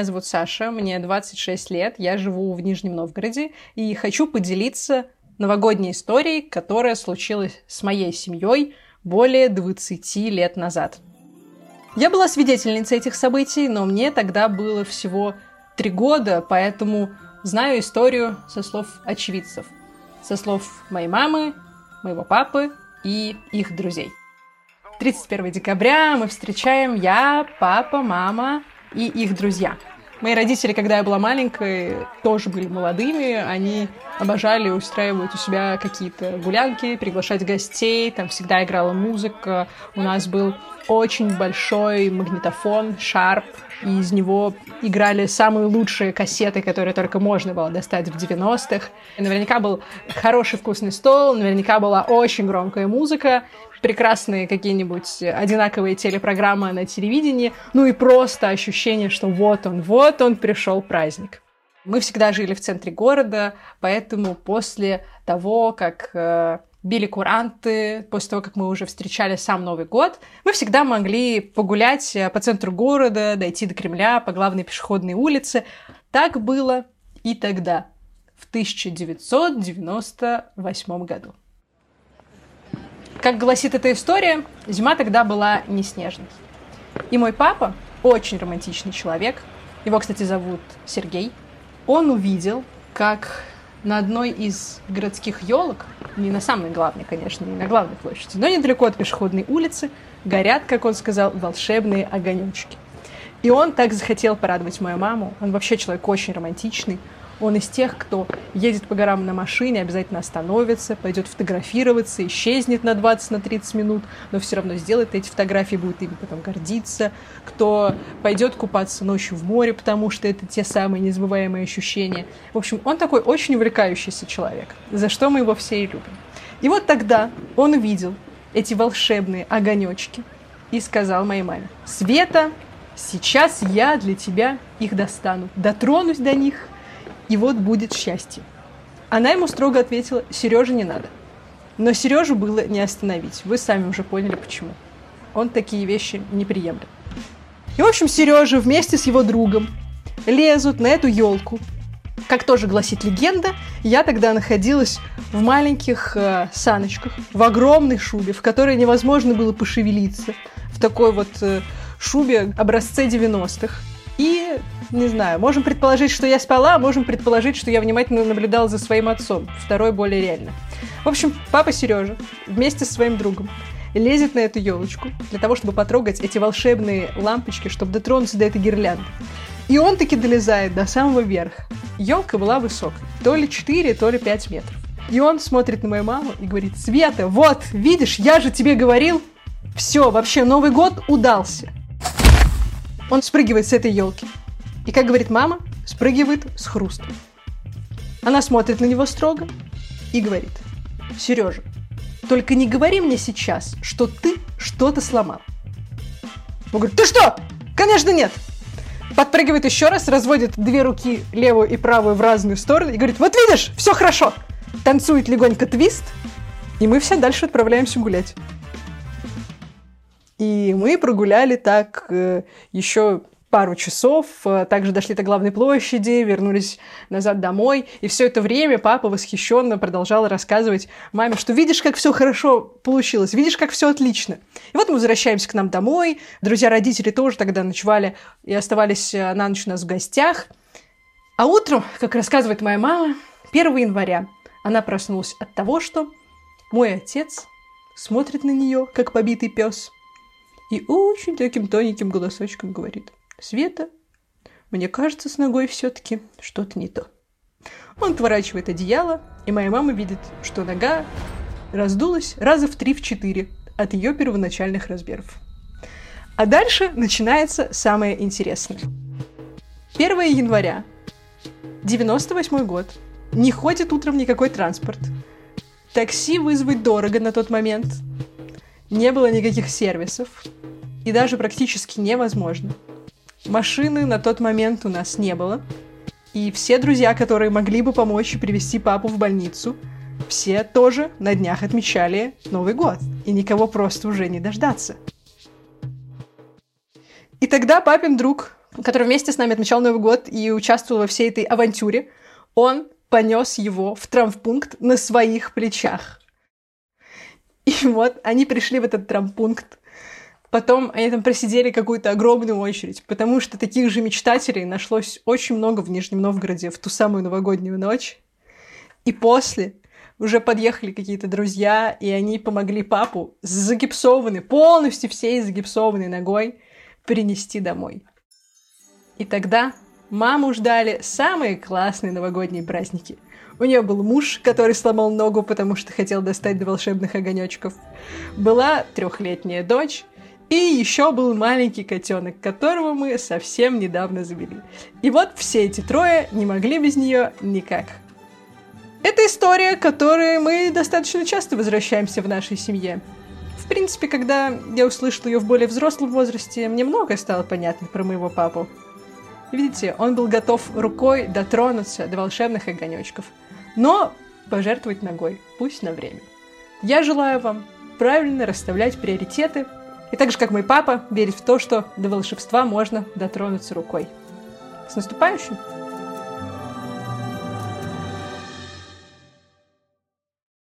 меня зовут Саша, мне 26 лет, я живу в Нижнем Новгороде и хочу поделиться новогодней историей, которая случилась с моей семьей более 20 лет назад. Я была свидетельницей этих событий, но мне тогда было всего три года, поэтому знаю историю со слов очевидцев, со слов моей мамы, моего папы и их друзей. 31 декабря мы встречаем я, папа, мама и их друзья. Мои родители, когда я была маленькой, тоже были молодыми. Они обожали устраивать у себя какие-то гулянки, приглашать гостей. Там всегда играла музыка. У нас был очень большой магнитофон, шарп, и из него играли самые лучшие кассеты, которые только можно было достать в 90-х. Наверняка был хороший вкусный стол, наверняка была очень громкая музыка, прекрасные какие-нибудь одинаковые телепрограммы на телевидении, ну и просто ощущение, что вот он, вот он пришел праздник. Мы всегда жили в центре города, поэтому после того, как э, били куранты, после того, как мы уже встречали сам Новый год, мы всегда могли погулять э, по центру города, дойти до Кремля, по главной пешеходной улице. Так было и тогда, в 1998 году. Как гласит эта история, зима тогда была не снежной. И мой папа, очень романтичный человек, его, кстати, зовут Сергей, он увидел, как на одной из городских елок, не на самой главной, конечно, не на главной площади, но недалеко от пешеходной улицы, горят, как он сказал, волшебные огонечки. И он так захотел порадовать мою маму. Он вообще человек очень романтичный. Он из тех, кто едет по горам на машине, обязательно остановится, пойдет фотографироваться, исчезнет на 20-30 на минут, но все равно сделает эти фотографии, будет ими потом гордиться. Кто пойдет купаться ночью в море, потому что это те самые незабываемые ощущения. В общем, он такой очень увлекающийся человек, за что мы его все и любим. И вот тогда он увидел эти волшебные огонечки и сказал моей маме, «Света, сейчас я для тебя их достану, дотронусь до них, и вот будет счастье. Она ему строго ответила, Сережа не надо. Но Сережу было не остановить. Вы сами уже поняли, почему. Он такие вещи не приемлет. И, в общем, Сережа вместе с его другом лезут на эту елку. Как тоже гласит легенда, я тогда находилась в маленьких э, саночках, в огромной шубе, в которой невозможно было пошевелиться, в такой вот э, шубе образце 90-х. И, не знаю, можем предположить, что я спала, а можем предположить, что я внимательно наблюдала за своим отцом. Второй более реально. В общем, папа Сережа вместе с своим другом лезет на эту елочку для того, чтобы потрогать эти волшебные лампочки, чтобы дотронуться до этой гирлянды. И он таки долезает до самого верха. Елка была высокой, то ли 4, то ли 5 метров. И он смотрит на мою маму и говорит, Света, вот, видишь, я же тебе говорил, все, вообще Новый год удался. Он спрыгивает с этой елки. И, как говорит мама, спрыгивает с хрустом. Она смотрит на него строго и говорит, Сережа, только не говори мне сейчас, что ты что-то сломал. Он говорит, ты что? Конечно нет. Подпрыгивает еще раз, разводит две руки, левую и правую, в разные стороны и говорит, вот видишь, все хорошо. Танцует легонько твист, и мы все дальше отправляемся гулять. И мы прогуляли так э, еще пару часов, э, также дошли до главной площади, вернулись назад домой, и все это время папа восхищенно продолжал рассказывать маме, что видишь, как все хорошо получилось, видишь, как все отлично. И вот мы возвращаемся к нам домой, друзья-родители тоже тогда ночевали и оставались э, на ночь у нас в гостях. А утром, как рассказывает моя мама, 1 января она проснулась от того, что мой отец смотрит на нее, как побитый пес – и очень таким тоненьким голосочком говорит. «Света, мне кажется, с ногой все-таки что-то не то». Он отворачивает одеяло, и моя мама видит, что нога раздулась раза в три-в четыре от ее первоначальных размеров. А дальше начинается самое интересное. 1 января, 98 год, не ходит утром никакой транспорт. Такси вызвать дорого на тот момент. Не было никаких сервисов и даже практически невозможно. Машины на тот момент у нас не было, и все друзья, которые могли бы помочь и привести папу в больницу, все тоже на днях отмечали Новый год, и никого просто уже не дождаться. И тогда папин друг который вместе с нами отмечал Новый год и участвовал во всей этой авантюре, он понес его в травмпункт на своих плечах. И вот они пришли в этот травмпункт. Потом они там просидели какую-то огромную очередь, потому что таких же мечтателей нашлось очень много в Нижнем Новгороде в ту самую новогоднюю ночь. И после уже подъехали какие-то друзья, и они помогли папу с загипсованной, полностью всей загипсованной ногой принести домой. И тогда маму ждали самые классные новогодние праздники. У нее был муж, который сломал ногу, потому что хотел достать до волшебных огонечков. Была трехлетняя дочь, и еще был маленький котенок, которого мы совсем недавно завели. И вот все эти трое не могли без нее никак. Это история, к которой мы достаточно часто возвращаемся в нашей семье. В принципе, когда я услышала ее в более взрослом возрасте, мне многое стало понятно про моего папу. Видите, он был готов рукой дотронуться до волшебных огонечков, но пожертвовать ногой, пусть на время. Я желаю вам правильно расставлять приоритеты, и так же, как мой папа, верить в то, что до волшебства можно дотронуться рукой. С наступающим!